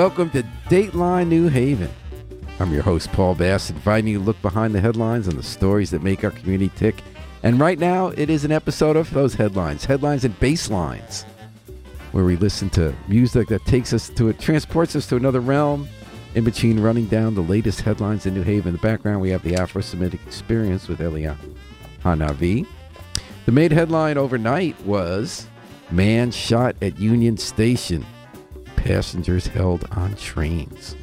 Welcome to Dateline New Haven. I'm your host, Paul Bass, inviting you to look behind the headlines and the stories that make our community tick. And right now, it is an episode of those headlines, headlines and basslines, where we listen to music that takes us to it, transports us to another realm. In between running down the latest headlines in New Haven, in the background we have the Afro-Semitic Experience with Eliyahu Hanavi. The main headline overnight was "Man shot at Union Station." Passengers held on trains.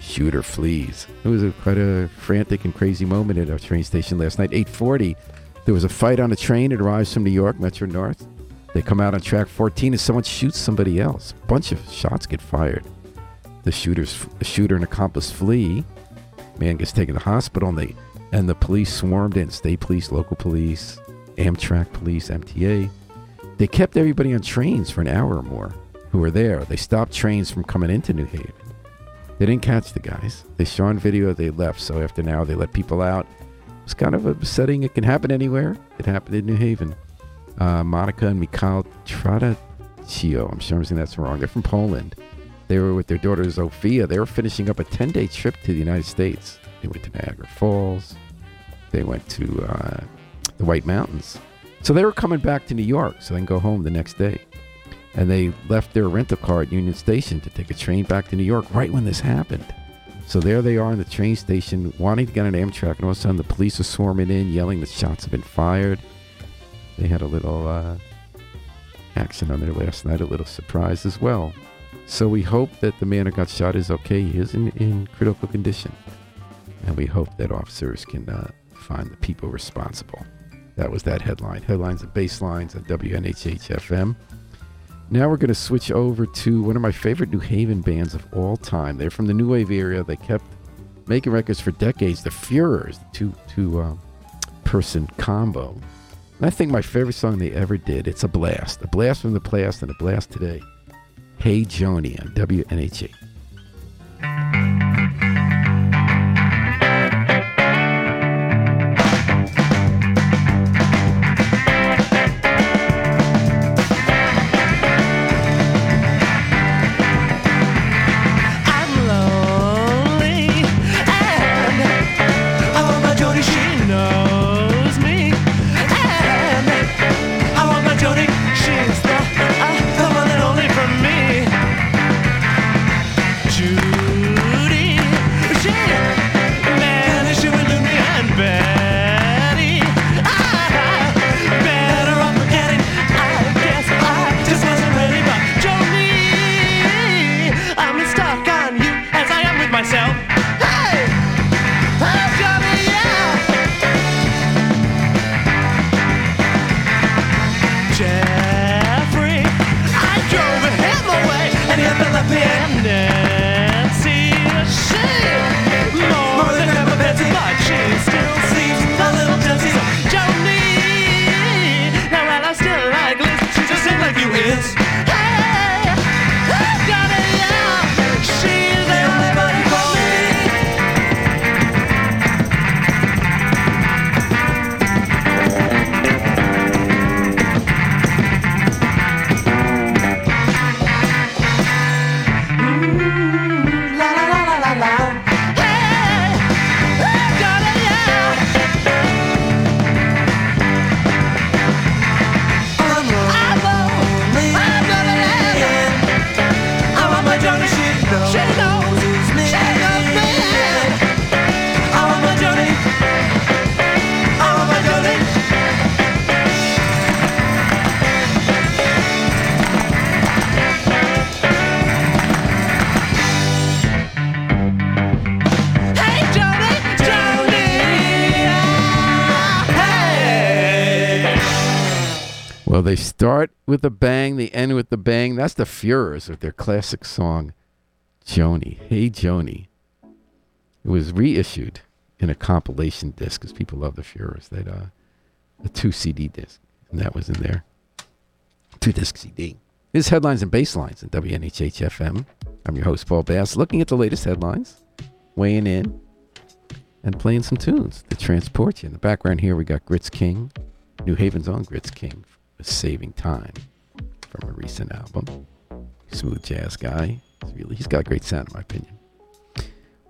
Shooter flees. It was a, quite a frantic and crazy moment at our train station last night. 8:40, there was a fight on a train. It arrives from New York, Metro North. They come out on track 14, and someone shoots somebody else. A bunch of shots get fired. The shooters, the shooter and accomplice flee. Man gets taken to hospital, and they and the police swarmed in. State police, local police, Amtrak police, MTA. They kept everybody on trains for an hour or more who were there. They stopped trains from coming into New Haven. They didn't catch the guys. They saw on video they left. So after now, they let people out. It's kind of a setting. It can happen anywhere. It happened in New Haven. Uh, Monica and Mikhail Tradicio. I'm sure I'm saying that's wrong. They're from Poland. They were with their daughter Zofia. They were finishing up a 10 day trip to the United States. They went to Niagara Falls. They went to uh, the White Mountains. So they were coming back to New York so they can go home the next day. And they left their rental car at Union Station to take a train back to New York right when this happened. So there they are in the train station wanting to get on Amtrak, and all of a sudden the police are swarming in, yelling that shots have been fired. They had a little uh, action on there last night, a little surprise as well. So we hope that the man who got shot is okay. He is in, in critical condition. And we hope that officers can uh, find the people responsible. That was that headline. Headlines and basslines at WNHH FM. Now we're going to switch over to one of my favorite New Haven bands of all time. They're from the New Wave area. They kept making records for decades. The Furors, two two uh, person combo. And I think my favorite song they ever did. It's a blast, a blast from the past and a blast today. Hey Joni on WNHH. Well, they start with a bang, they end with the bang. That's the Furors with their classic song, Joni. Hey, Joni. It was reissued in a compilation disc because people love the Furors. They'd uh, a two CD disc, and that was in there. Two disc CD. Here's headlines and basslines in WNHH FM. I'm your host, Paul Bass, looking at the latest headlines, weighing in, and playing some tunes to transport you. In the background here, we got Grits King, New Haven's own Grits King, Saving Time from a recent album. Smooth jazz guy. He's really, he's got great sound, in my opinion.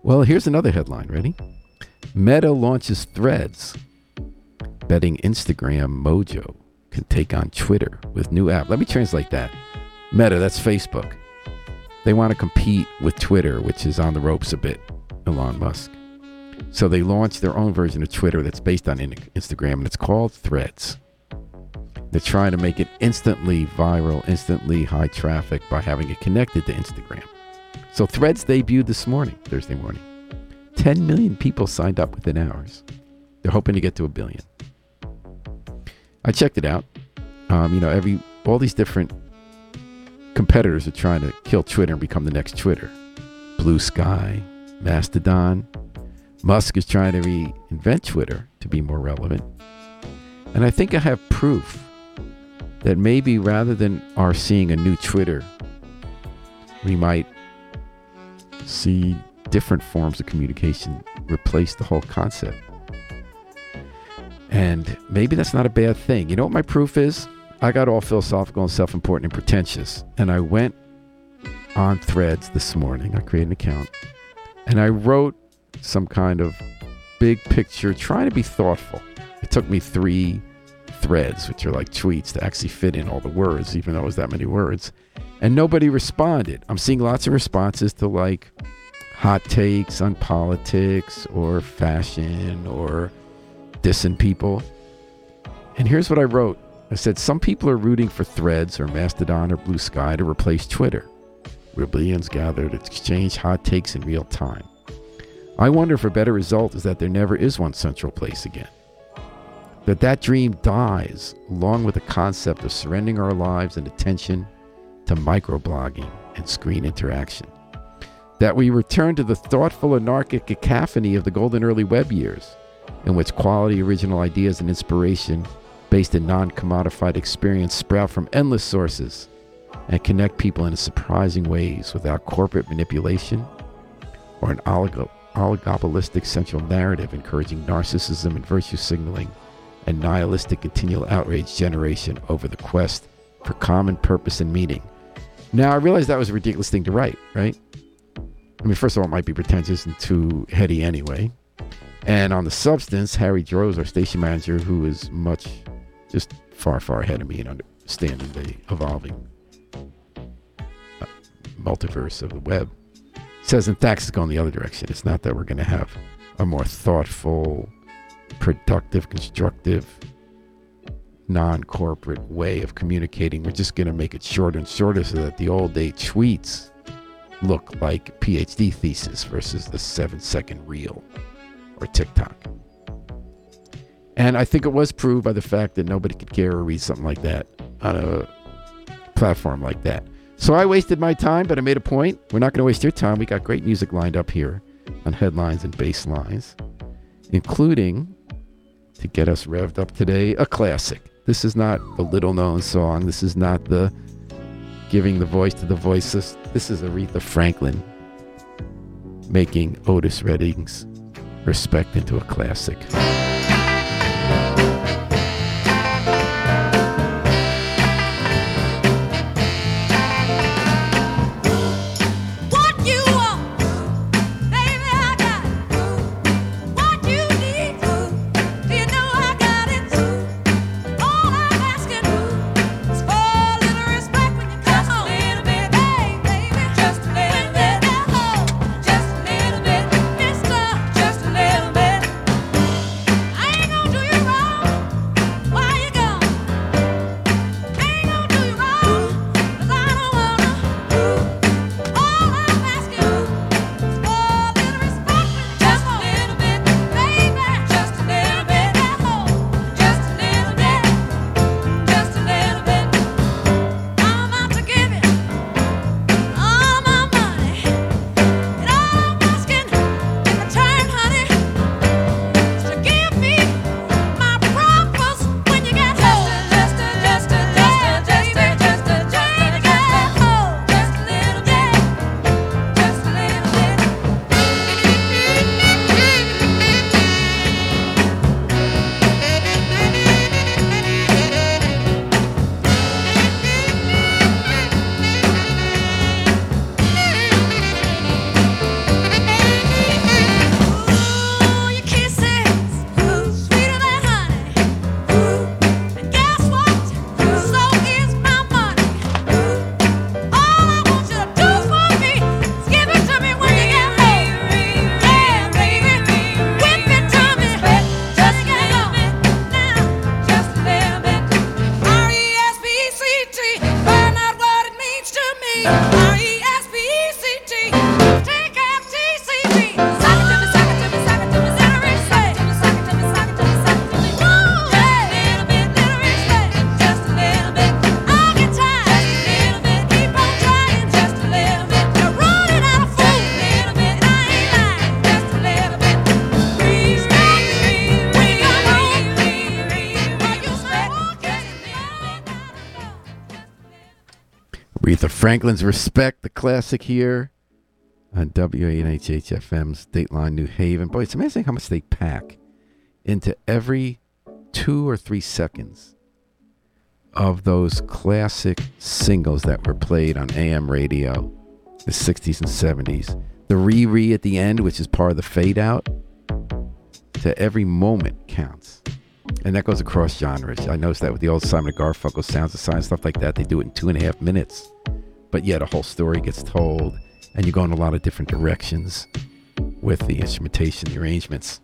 Well, here's another headline. Ready? Meta launches Threads, betting Instagram Mojo can take on Twitter with new app. Let me translate that. Meta, that's Facebook. They want to compete with Twitter, which is on the ropes a bit, Elon Musk. So they launched their own version of Twitter that's based on Instagram, and it's called Threads. They're trying to make it instantly viral, instantly high traffic by having it connected to Instagram. So Threads debuted this morning, Thursday morning. 10 million people signed up within hours. They're hoping to get to a billion. I checked it out. Um, you know, every all these different competitors are trying to kill Twitter and become the next Twitter. Blue Sky, Mastodon. Musk is trying to reinvent Twitter to be more relevant. And I think I have proof that maybe rather than our seeing a new Twitter, we might see different forms of communication replace the whole concept. And maybe that's not a bad thing. You know what my proof is? I got all philosophical and self important and pretentious. And I went on threads this morning. I created an account and I wrote some kind of big picture, trying to be thoughtful. It took me three threads, which are like tweets, to actually fit in all the words, even though it was that many words. And nobody responded. I'm seeing lots of responses to like hot takes on politics or fashion or dissing people. And here's what I wrote I said, Some people are rooting for threads or Mastodon or Blue Sky to replace Twitter, where billions gather to exchange hot takes in real time. I wonder if a better result is that there never is one central place again. That that dream dies along with the concept of surrendering our lives and attention to microblogging and screen interaction. That we return to the thoughtful anarchic cacophony of the golden early web years, in which quality original ideas and inspiration based in non commodified experience sprout from endless sources and connect people in surprising ways without corporate manipulation or an oligo- oligopolistic central narrative encouraging narcissism and virtue signaling and nihilistic continual outrage generation over the quest for common purpose and meaning. Now, I realize that was a ridiculous thing to write, right? I mean, first of all, it might be pretentious and too heady anyway. And on the substance, Harry Droz, our station manager, who is much, just far, far ahead of me in understanding the evolving uh, multiverse of the web, says in fact it's going the other direction. It's not that we're going to have a more thoughtful, productive, constructive, non corporate way of communicating. We're just going to make it shorter and shorter so that the old day tweets look like PhD thesis versus the seven second reel or TikTok. And I think it was proved by the fact that nobody could care or read something like that on a platform like that. So I wasted my time, but I made a point. We're not going to waste your time. We got great music lined up here on headlines and basslines, including to get us revved up today, a classic. This is not a little known song. This is not the giving the voice to the voiceless. This is Aretha Franklin making Otis Redding's Respect into a classic. Franklin's Respect, the classic here on WNHHFM's Dateline New Haven. Boy, it's amazing how much they pack into every two or three seconds of those classic singles that were played on AM radio, the 60s and 70s. The re-re at the end, which is part of the fade out, to every moment counts. And that goes across genres. I noticed that with the old Simon and Garfunkel sounds science, stuff like that. They do it in two and a half minutes. But yet a whole story gets told, and you go in a lot of different directions with the instrumentation, the arrangements.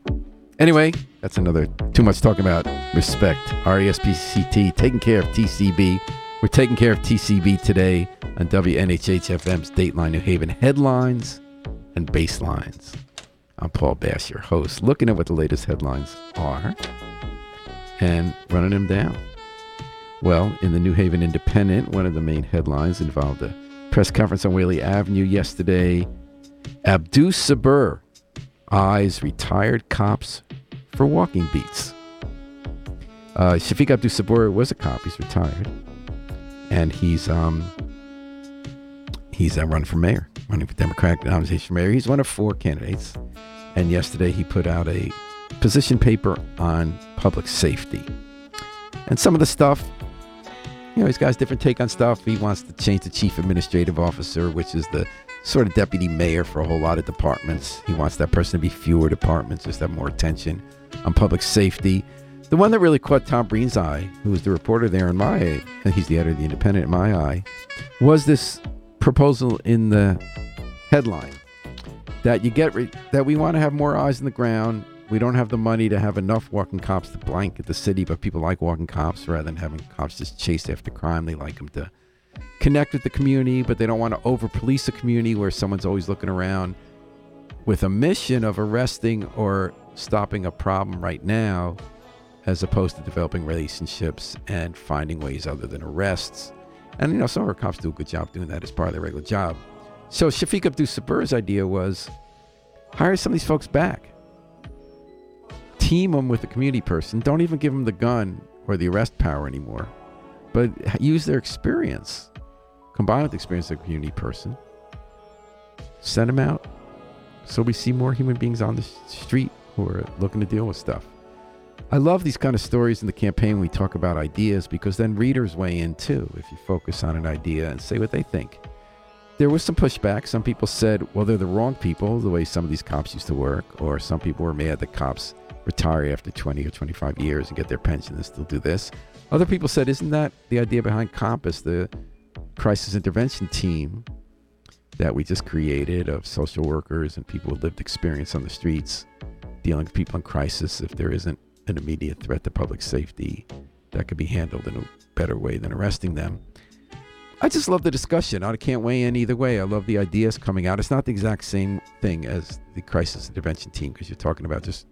Anyway, that's another too much talking about respect. R E S P C T, taking care of TCB. We're taking care of TCB today on WNHHFM's Dateline New Haven headlines and basslines. I'm Paul Bass, your host, looking at what the latest headlines are and running them down. Well, in the New Haven Independent, one of the main headlines involved a press conference on Whaley Avenue yesterday. Abdussabur eyes retired cops for walking beats. Uh, Shafiq Abdussabur was a cop. He's retired, and he's um he's uh, running for mayor, running for Democratic nomination for mayor. He's one of four candidates, and yesterday he put out a position paper on public safety, and some of the stuff. You know, he's got his different take on stuff. He wants to change the chief administrative officer, which is the sort of deputy mayor for a whole lot of departments. He wants that person to be fewer departments, just have more attention on public safety. The one that really caught Tom Breen's eye, who was the reporter there in my eye, he's the editor of the Independent in my eye, was this proposal in the headline that you get re- that we want to have more eyes on the ground. We don't have the money to have enough walking cops to blanket the city, but people like walking cops rather than having cops just chase after crime. They like them to connect with the community, but they don't want to over police a community where someone's always looking around with a mission of arresting or stopping a problem right now, as opposed to developing relationships and finding ways other than arrests. And you know, some of our cops do a good job doing that as part of their regular job. So Shafiq Abdussabur's idea was hire some of these folks back. Team them with a community person. Don't even give them the gun or the arrest power anymore, but use their experience combined with the experience of a community person, send them out so we see more human beings on the street who are looking to deal with stuff. I love these kind of stories in the campaign when we talk about ideas because then readers weigh in too if you focus on an idea and say what they think. There was some pushback. Some people said, well, they're the wrong people, the way some of these cops used to work, or some people were mad that cops retire after 20 or 25 years and get their pension and still do this. Other people said, isn't that the idea behind Compass, the crisis intervention team that we just created of social workers and people with lived experience on the streets dealing with people in crisis if there isn't an immediate threat to public safety that could be handled in a better way than arresting them. I just love the discussion. I can't weigh in either way. I love the ideas coming out. It's not the exact same thing as the crisis intervention team because you're talking about just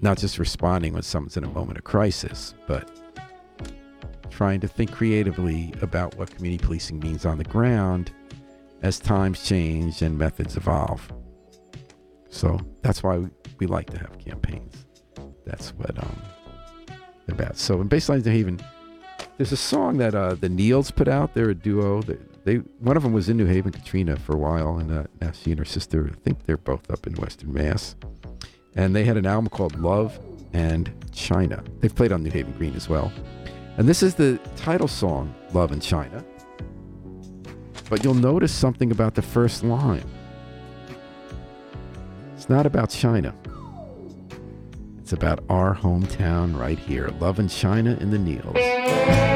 not just responding when someone's in a moment of crisis, but trying to think creatively about what community policing means on the ground as times change and methods evolve. So that's why we, like to have campaigns. That's what um they're about. So in Basslines New Haven, there's a song that uh, the Nields put out. They're a duo. They, they one of them was in New Haven, Katryna, for a while, and uh, now she and her sister, I think they're both up in Western Mass. And they had an album called Love and China. They've played on New Haven Green as well. And this is the title song, Love and China. But you'll notice something about the first line. It's not about China. It's about our hometown right here. Love and China in the Nields.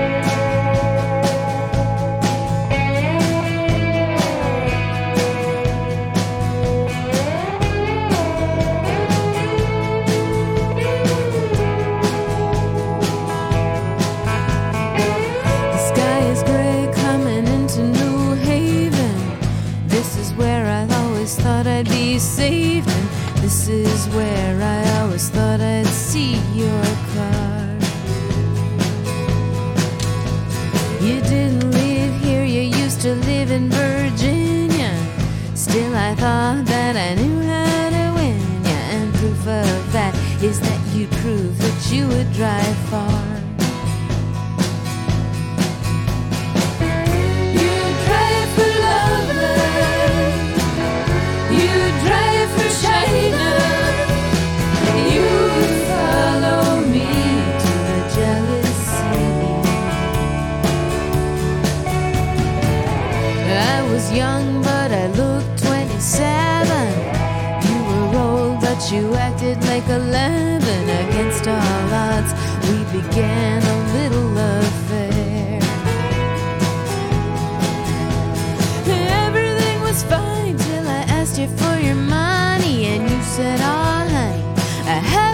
For your money, and you said, Oh, honey, I haven't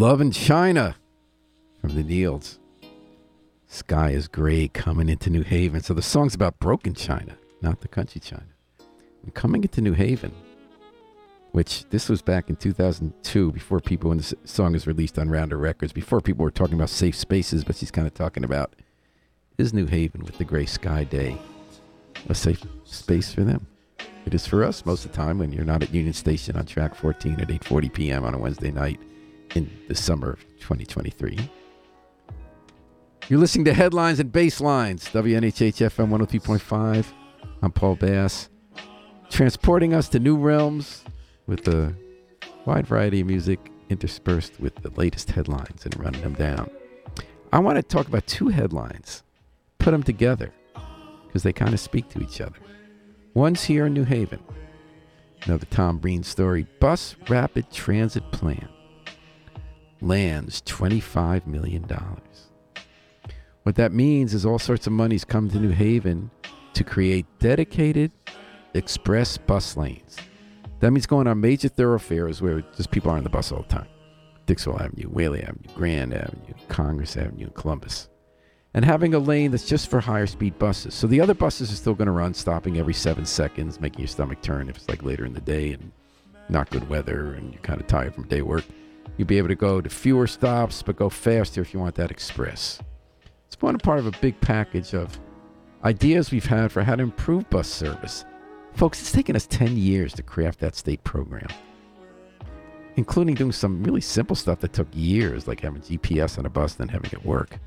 Love in China from the Nields. Sky is gray coming into New Haven. So the song's about broken China, not the country China. And coming into New Haven, which this was back in 2002, before people, when the song was released on Rounder Records, before people were talking about safe spaces, but she's kind of talking about is New Haven with the gray sky day a safe space for them? It is for us most of the time when you're not at Union Station on track 14 at 8:40 p.m. on a Wednesday night in the summer of 2023. You're listening to Headlines and Basslines, WNHH FM 103.5. I'm Paul Bass, transporting us to new realms with a wide variety of music interspersed with the latest headlines and running them down. I want to talk about two headlines, put them together because they kind of speak to each other. One's here in New Haven. Another Tom Breen story Bus Rapid Transit Plan lands $25 million. What that means is all sorts of money's come to New Haven to create dedicated express bus lanes. That means going on major thoroughfares where just people are on the bus all the time. Dixwell Avenue, Whaley Avenue, Grand Avenue, Congress Avenue, and Columbus. And having a lane that's just for higher speed buses. So the other buses are still going to run, stopping every seven seconds, making your stomach turn if it's like later in the day and not good weather and you're kind of tired from day work. You'll be able to go to fewer stops, but go faster if you want that express. It's one part of a big package of ideas we've had for how to improve bus service. Folks, it's taken us 10 years to craft that state program, including doing some really simple stuff that took years, like having GPS on a bus and having it work.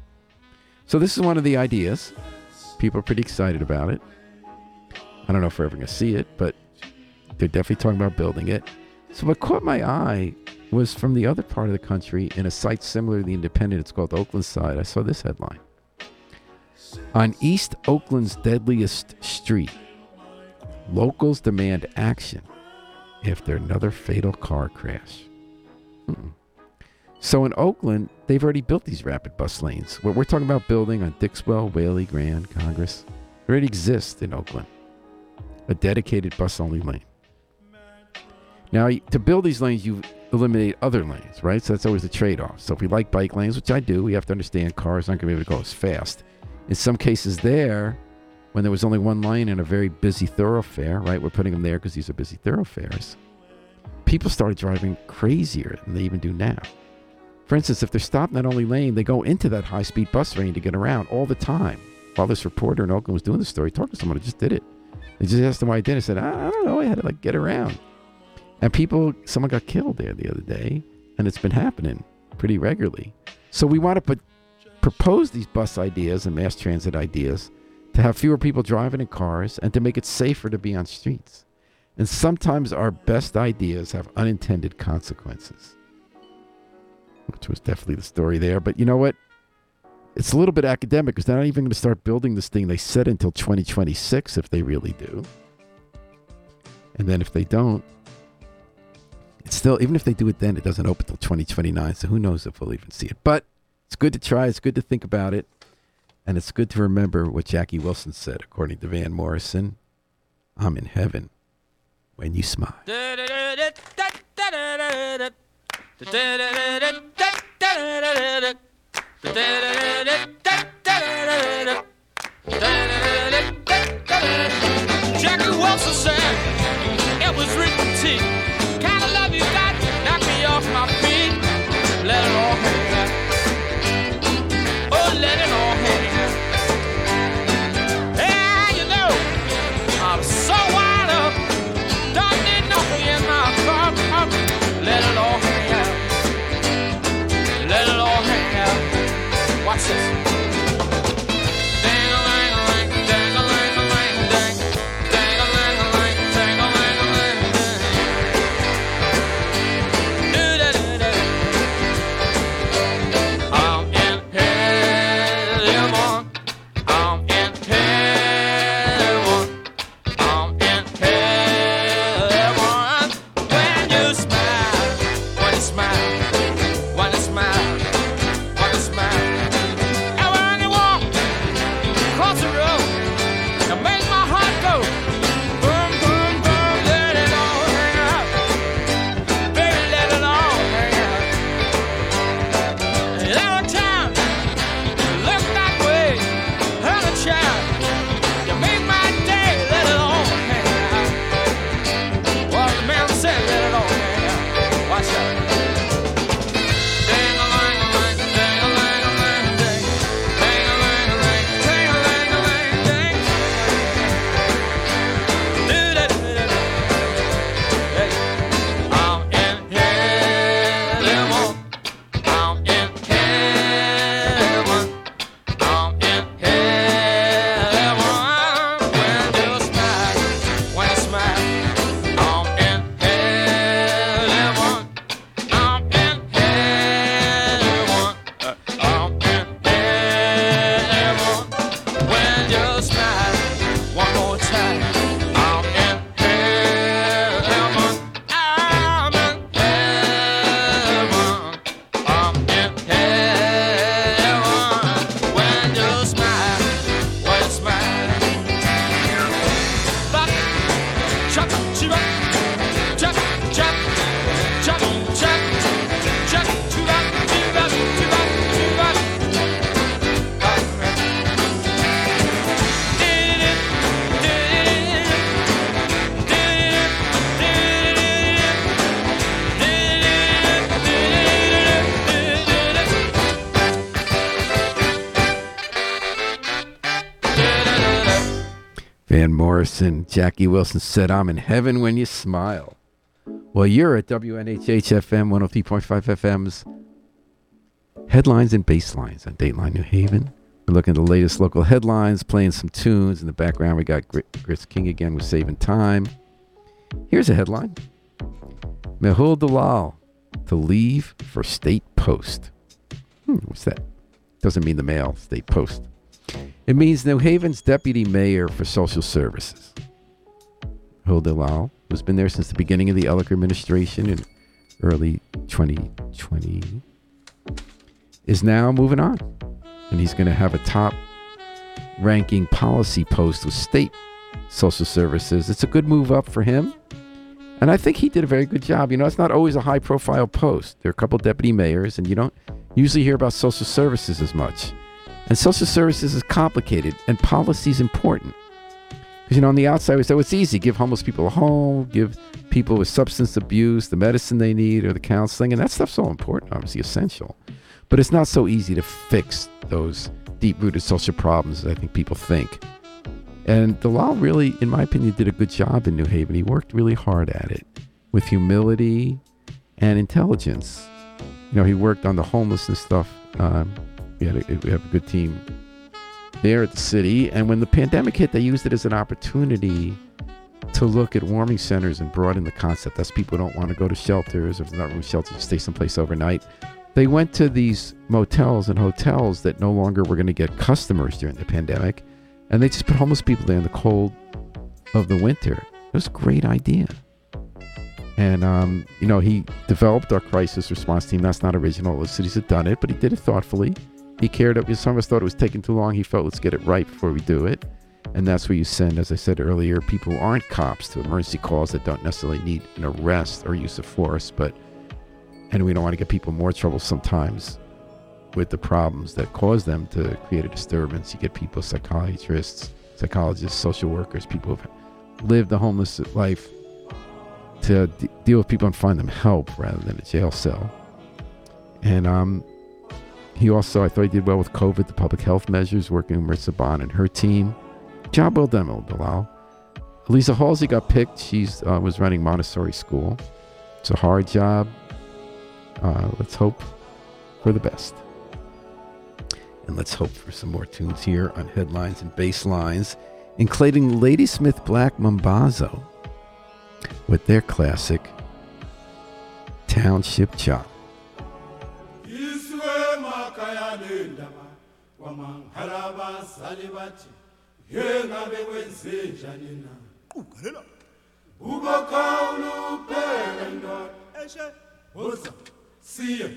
So, this is one of the ideas. People are pretty excited about it. I don't know if we're ever going to see it, but they're definitely talking about building it. So, what caught my eye was from the other part of the country in a site similar to the Independent. It's called Oaklandside. I saw this headline. On East Oakland's deadliest street, Locals demand action after another fatal car crash. Hmm. So in Oakland, they've already built these rapid bus lanes. What we're talking about building on Dixwell, Whaley, Grand, Congress, already exists in Oakland. A dedicated bus only lane. Now, to build these lanes, you eliminate other lanes, right? So that's always a trade off. So if we like bike lanes, which I do, we have to understand cars aren't going to be able to go as fast. In some cases, there, when there was only one lane in a very busy thoroughfare, right? We're putting them there because these are busy thoroughfares. People started driving crazier than they even do now. For instance, if they're stopped in that only lane, they go into that high speed bus lane to get around all the time. While this reporter in Oakland was doing the story, talking to someone who just did it. They just asked him why he did it. He said, I, I don't know. I had to like get around. And people, someone got killed there the other day, and it's been happening pretty regularly. So we want to put, propose these bus ideas and mass transit ideas to have fewer people driving in cars and to make it safer to be on streets. And sometimes our best ideas have unintended consequences, which was definitely the story there. But you know what? It's a little bit academic because they're not even going to start building this thing. They said until 2026 if they really do. And then if they don't, still, even if they do it then, it doesn't open till 2029. So who knows if we'll even see it. But it's good to try. It's good to think about it. And it's good to remember what Jackie Wilson said, according to Van Morrison I'm in heaven when you smile. Jackie Wilson said it was written Morrison, Jackie Wilson said, I'm in heaven when you smile. Well, you're at WNHH FM 103.5 FM's headlines and basslines on Dateline New Haven. We're looking at the latest local headlines, playing some tunes. In the background, we got Chris King again with Saving Time. Here's a headline Mehul Dalal to leave for state post. Hmm, what's that? Doesn't mean the mail, state post. It means New Haven's deputy mayor for social services. Mehul Dalal, who's been there since the beginning of the Elicker administration in early 2020, is now moving on. And he's going to have a top ranking policy post with state social services. It's a good move up for him. And I think he did a very good job. You know, it's not always a high profile post. There are a couple deputy mayors, and you don't usually hear about social services as much. And social services is complicated, and policy is important. Because, you know, on the outside, we say, well, it's easy. Give homeless people a home, give people with substance abuse the medicine they need or the counseling. And that stuff's all important, obviously essential. But it's not so easy to fix those deep rooted social problems as I think people think. And Dalal really, in my opinion, did a good job in New Haven. He worked really hard at it with humility and intelligence. You know, he worked on the homelessness stuff. Um, we, had a, we have a good team there at the city. And when the pandemic hit, they used it as an opportunity to look at warming centers and broaden the concept. That's people don't want to go to shelters or if not room shelters, stay someplace overnight. They went to these motels and hotels that no longer were going to get customers during the pandemic and they just put homeless people there in the cold of the winter. It was a great idea. And, um, you know, he developed our crisis response team. That's not original. Other cities had done it, but he did it thoughtfully. He cared. Because some of us thought it was taking too long. He felt, let's get it right before we do it. And that's where you send, as I said earlier, people who aren't cops to emergency calls that don't necessarily need an arrest or use of force. But, and we don't want to get people more trouble sometimes with the problems that cause them to create a disturbance. You get people, psychiatrists, psychologists, social workers, people who've lived a homeless life to d- deal with people and find them help rather than a jail cell. And um, he also, I thought he did well with COVID, the public health measures, working with Maritza Bond and her team. Job well done, Dalal. Elisa Halsey got picked. She uh, was running Montessori school. It's a hard job. Uh, let's hope for the best. And let's hope for some more tunes here on headlines and bass lines, including Ladysmith Black Mambazo with their classic Township Chop. ngalendaba kwamangala abazali bathi ye ngabe kwenze njani na? Qungelela ubokhawulubheke ndoda eshe. Hoza siye.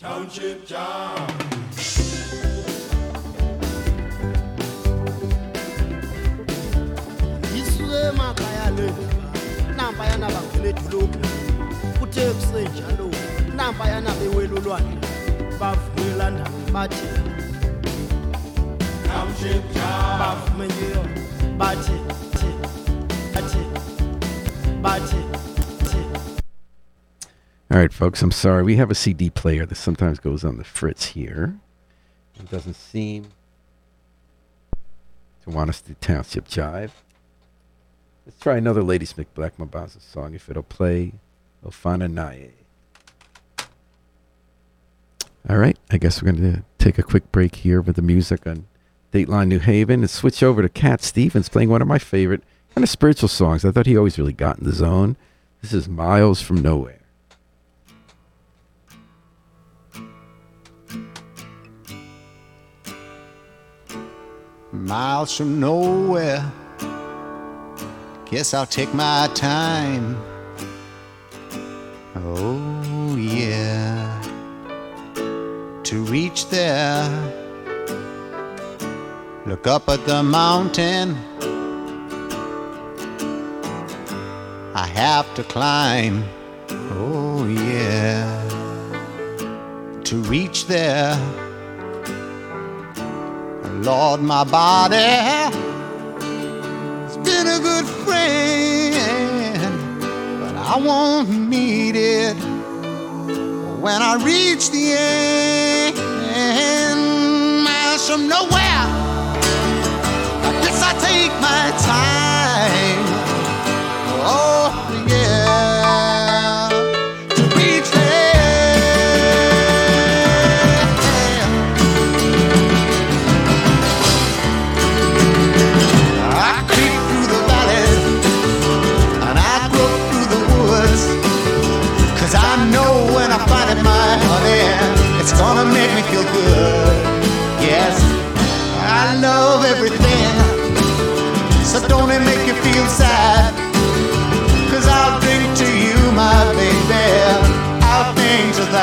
Township jam. Ngisuke emakhaya lendaba nampayana bakhwele edolobhu kuthe kusenjalo nampayana bewelulwane bavu township All right, folks, I'm sorry. We have a CD player that sometimes goes on the fritz here. It doesn't seem to want us to Township Jive. Let's try another Ladysmith Black Mambazo song. If it'll play, Ofana Naye. All right, I guess we're going to uh, take a quick break here with the music on Dateline New Haven and switch over to Cat Stevens playing one of my favorite kind of spiritual songs. I thought he always really got in the zone. This is Miles from Nowhere. miles from nowhere. Guess I'll take my time. Oh, yeah. To reach there, look up at the mountain. I have to climb. Oh, yeah. To reach there. Lord, my body has been a good friend, but I won't need it when I reach the end. From nowhere, I guess I take my time.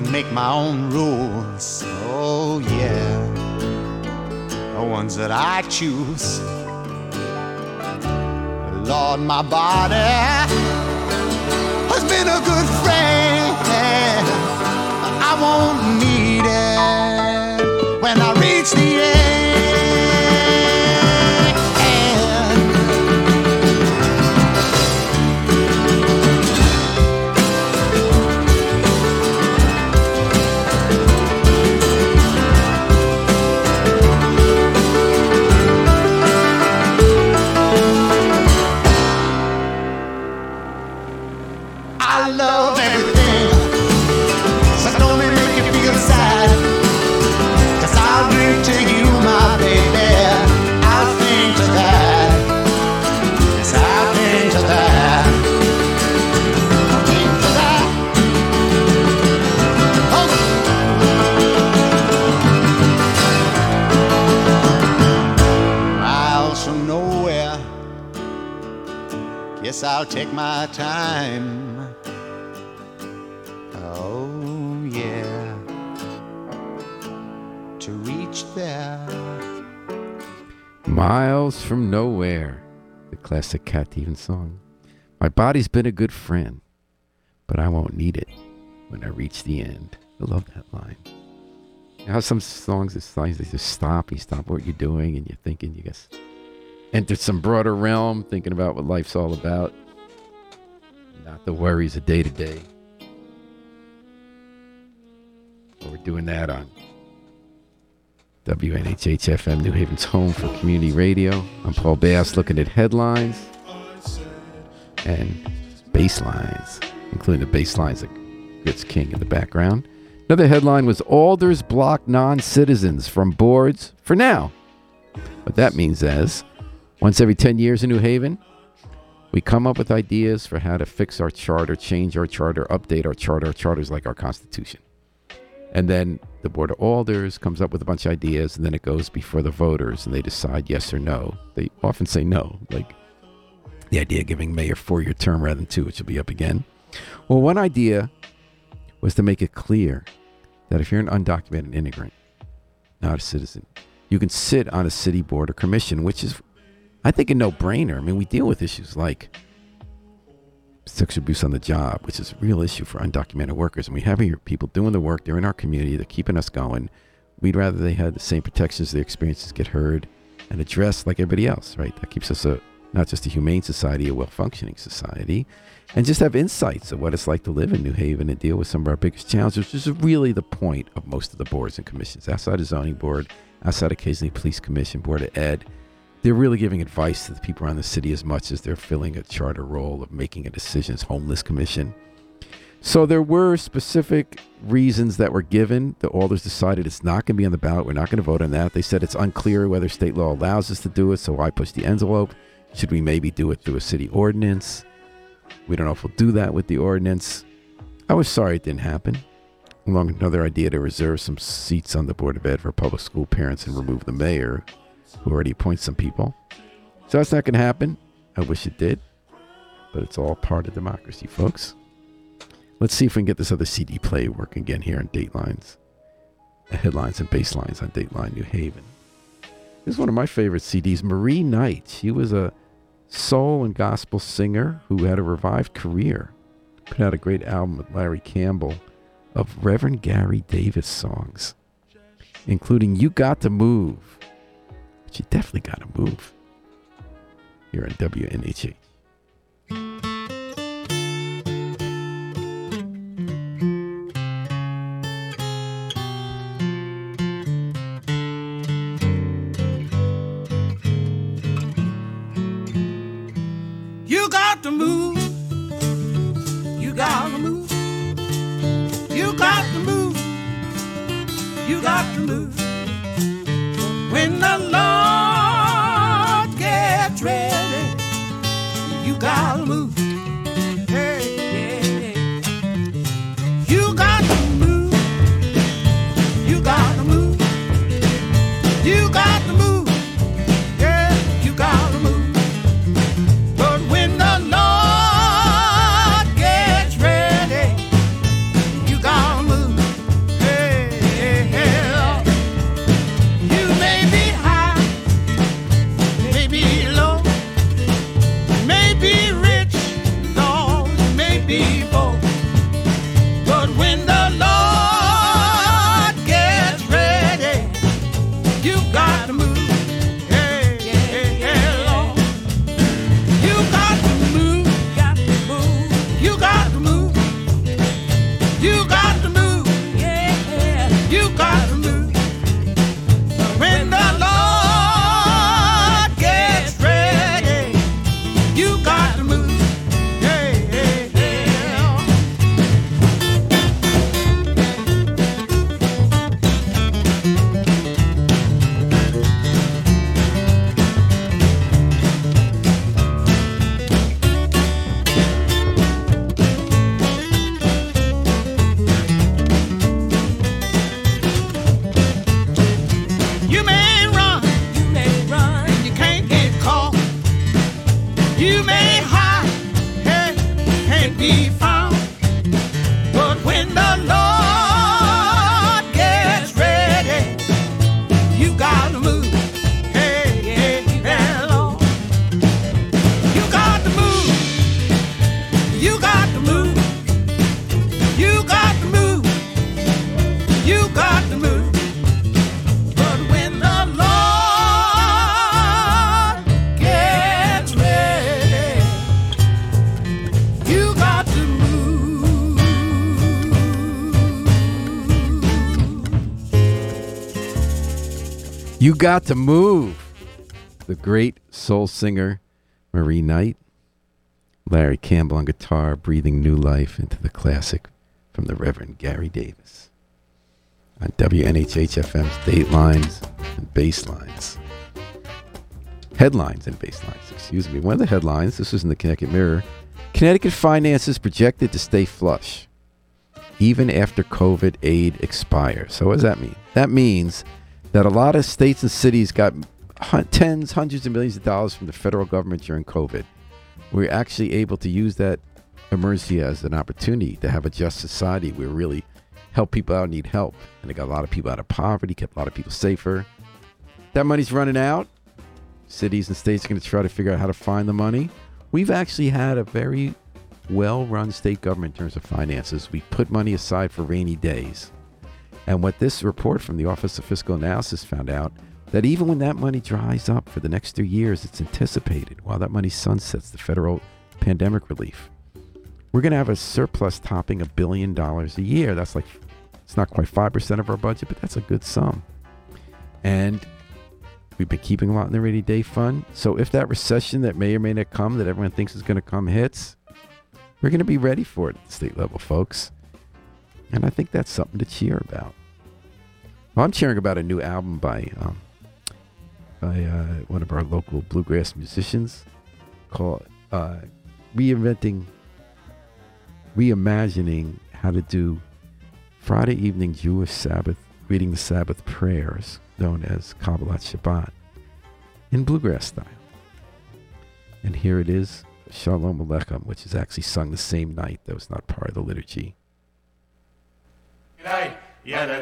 can make my own rules. Oh, yeah. The ones that I choose. Lord, my body Guess I'll take my time. Oh, yeah. To reach there. Miles from Nowhere, the classic Cat Stevens song. My body's been a good friend, but I won't need it when I reach the end. I love that line. How some songs, it's like they just stop, you stop what you're doing, and you're thinking, you guess, enter some broader realm, thinking about what life's all about, not the worries of day to day. We're doing that on WNHH FM, New Haven's home for community radio. I'm Paul Bass looking at headlines and bass lines, including the bass lines that King in the background. Another headline was Alders block non citizens from boards for now. What that means is once every 10 years in New Haven, we come up with ideas for how to fix our charter, change our charter, update our charter. Our charter is like our Constitution. And then the Board of Alders comes up with a bunch of ideas, and then it goes before the voters, and they decide yes or no. They often say no, like the idea of giving mayor four-year term rather than two, which will be up again. Well, one idea was to make it clear that if you're an undocumented immigrant, not a citizen, you can sit on a city board or commission, which is, I think, a no-brainer. I mean, we deal with issues like sexual abuse on the job, which is a real issue for undocumented workers. And we have here people doing the work. They're in our community. They're keeping us going. We'd rather they had the same protections, their experiences get heard and addressed like everybody else, right? That keeps us a not just a humane society, a well-functioning society, and just have insights of what it's like to live in New Haven and deal with some of our biggest challenges, which is really the point of most of the boards and commissions. Outside of zoning board, outside occasionally police commission, board of ed, they're really giving advice to the people around the city as much as they're filling a charter role of making a decisions. Homeless commission. So there were specific reasons that were given. The alders decided it's not going to be on the ballot. We're not going to vote on that. They said it's unclear whether state law allows us to do it. So why push the envelope? Should we maybe do it through a city ordinance? We don't know if we'll do that with the ordinance. I was sorry it didn't happen. Along with another idea to reserve some seats on the Board of Ed for public school parents and remove the mayor, who already appoints some people. So that's not going to happen. I wish it did. But it's all part of democracy, folks. Let's see if we can get this other CD play working again here on Datelines. Headlines and basslines on Dateline New Haven. This is one of my favorite CDs, Marie Knight. She was a soul and gospel singer who had a revived career. Put out a great album with Larry Campbell of Reverend Gary Davis songs, including You Got to Move. But you definitely got to move here on WNHH. Got to Move. The great soul singer Marie Knight. Larry Campbell on guitar, breathing new life into the classic from the Reverend Gary Davis. On WNHHFM's Datelines and Basslines. Headlines and basslines, excuse me. One of the headlines, this was in the Connecticut Mirror Connecticut finances projected to stay flush even after COVID aid expires. So, what does that mean? That means that a lot of states and cities got tens, hundreds of millions of dollars from the federal government during COVID. We're actually able to use that emergency as an opportunity to have a just society where really help people out need help. And it got a lot of people out of poverty, kept a lot of people safer. That money's running out. Cities and states are going to try to figure out how to find the money. We've actually had a very well run state government in terms of finances. We put money aside for rainy days. And what this report from the Office of Fiscal Analysis found out that even when that money dries up for the next three years, it's anticipated while that money sunsets the federal pandemic relief. We're going to have a surplus topping a billion dollars a year. That's like, it's not quite 5% of our budget, but that's a good sum. And we've been keeping a lot in the rainy day fund. So if that recession that may or may not come, that everyone thinks is going to come, hits, we're going to be ready for it at the state level, folks. And I think that's something to cheer about. Well, I'm cheering about a new album by um, by uh, one of our local bluegrass musicians called uh, Reinventing, Reimagining How to Do Friday Evening Jewish Sabbath, reading the Sabbath prayers known as Kabbalat Shabbat in bluegrass style. And here it is, Shalom Aleichem, which is actually sung the same night, though it's not part of the liturgy. Shalom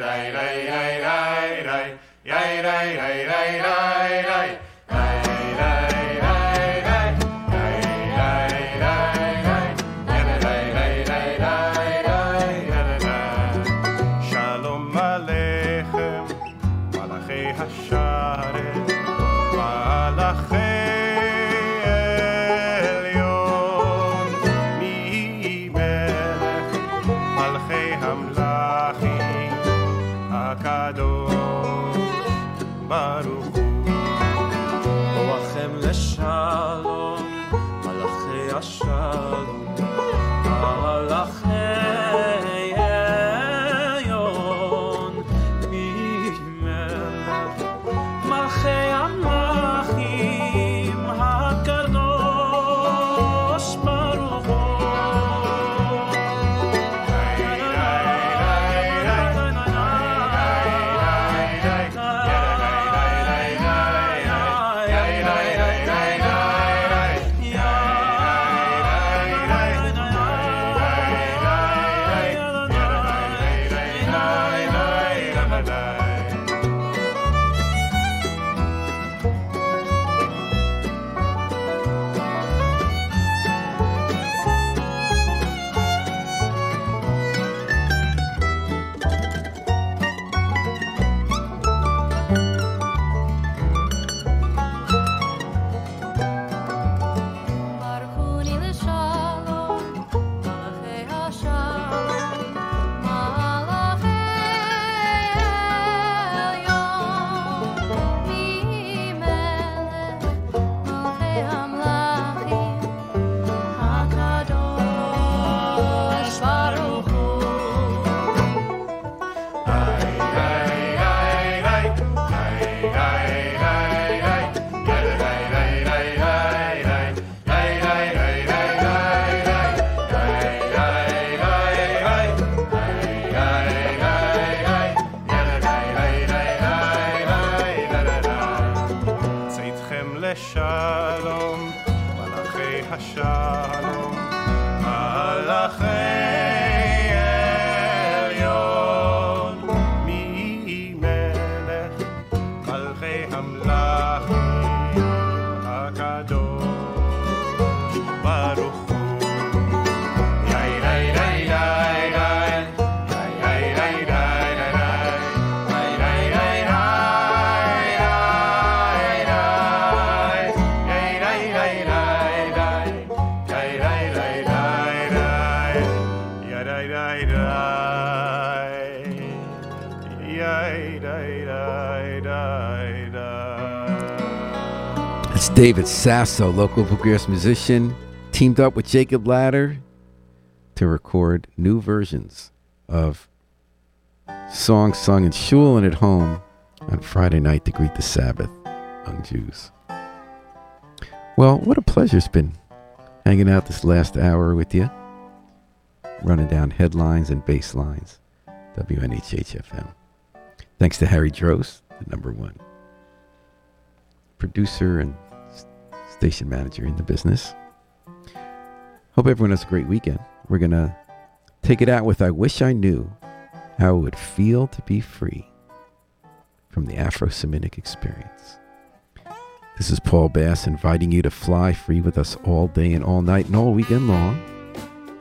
achar David Sasso, local bluegrass musician, teamed up with Jacob Ladder to record new versions of songs sung in shul and at home on Friday night to greet the Sabbath among Jews. Well, what a pleasure it's been hanging out this last hour with you, running down headlines and bass lines. WNHHFM. Thanks to Harry Drost, the number one producer and station manager in the business. Hope everyone has a great weekend. We're going to take it out with I Wish I Knew How It Would Feel to Be Free from the Afro Semitic Experience. This is Paul Bass inviting you to fly free with us all day and all night and all weekend long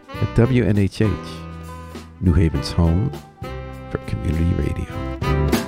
at WNHH, New Haven's home for community radio.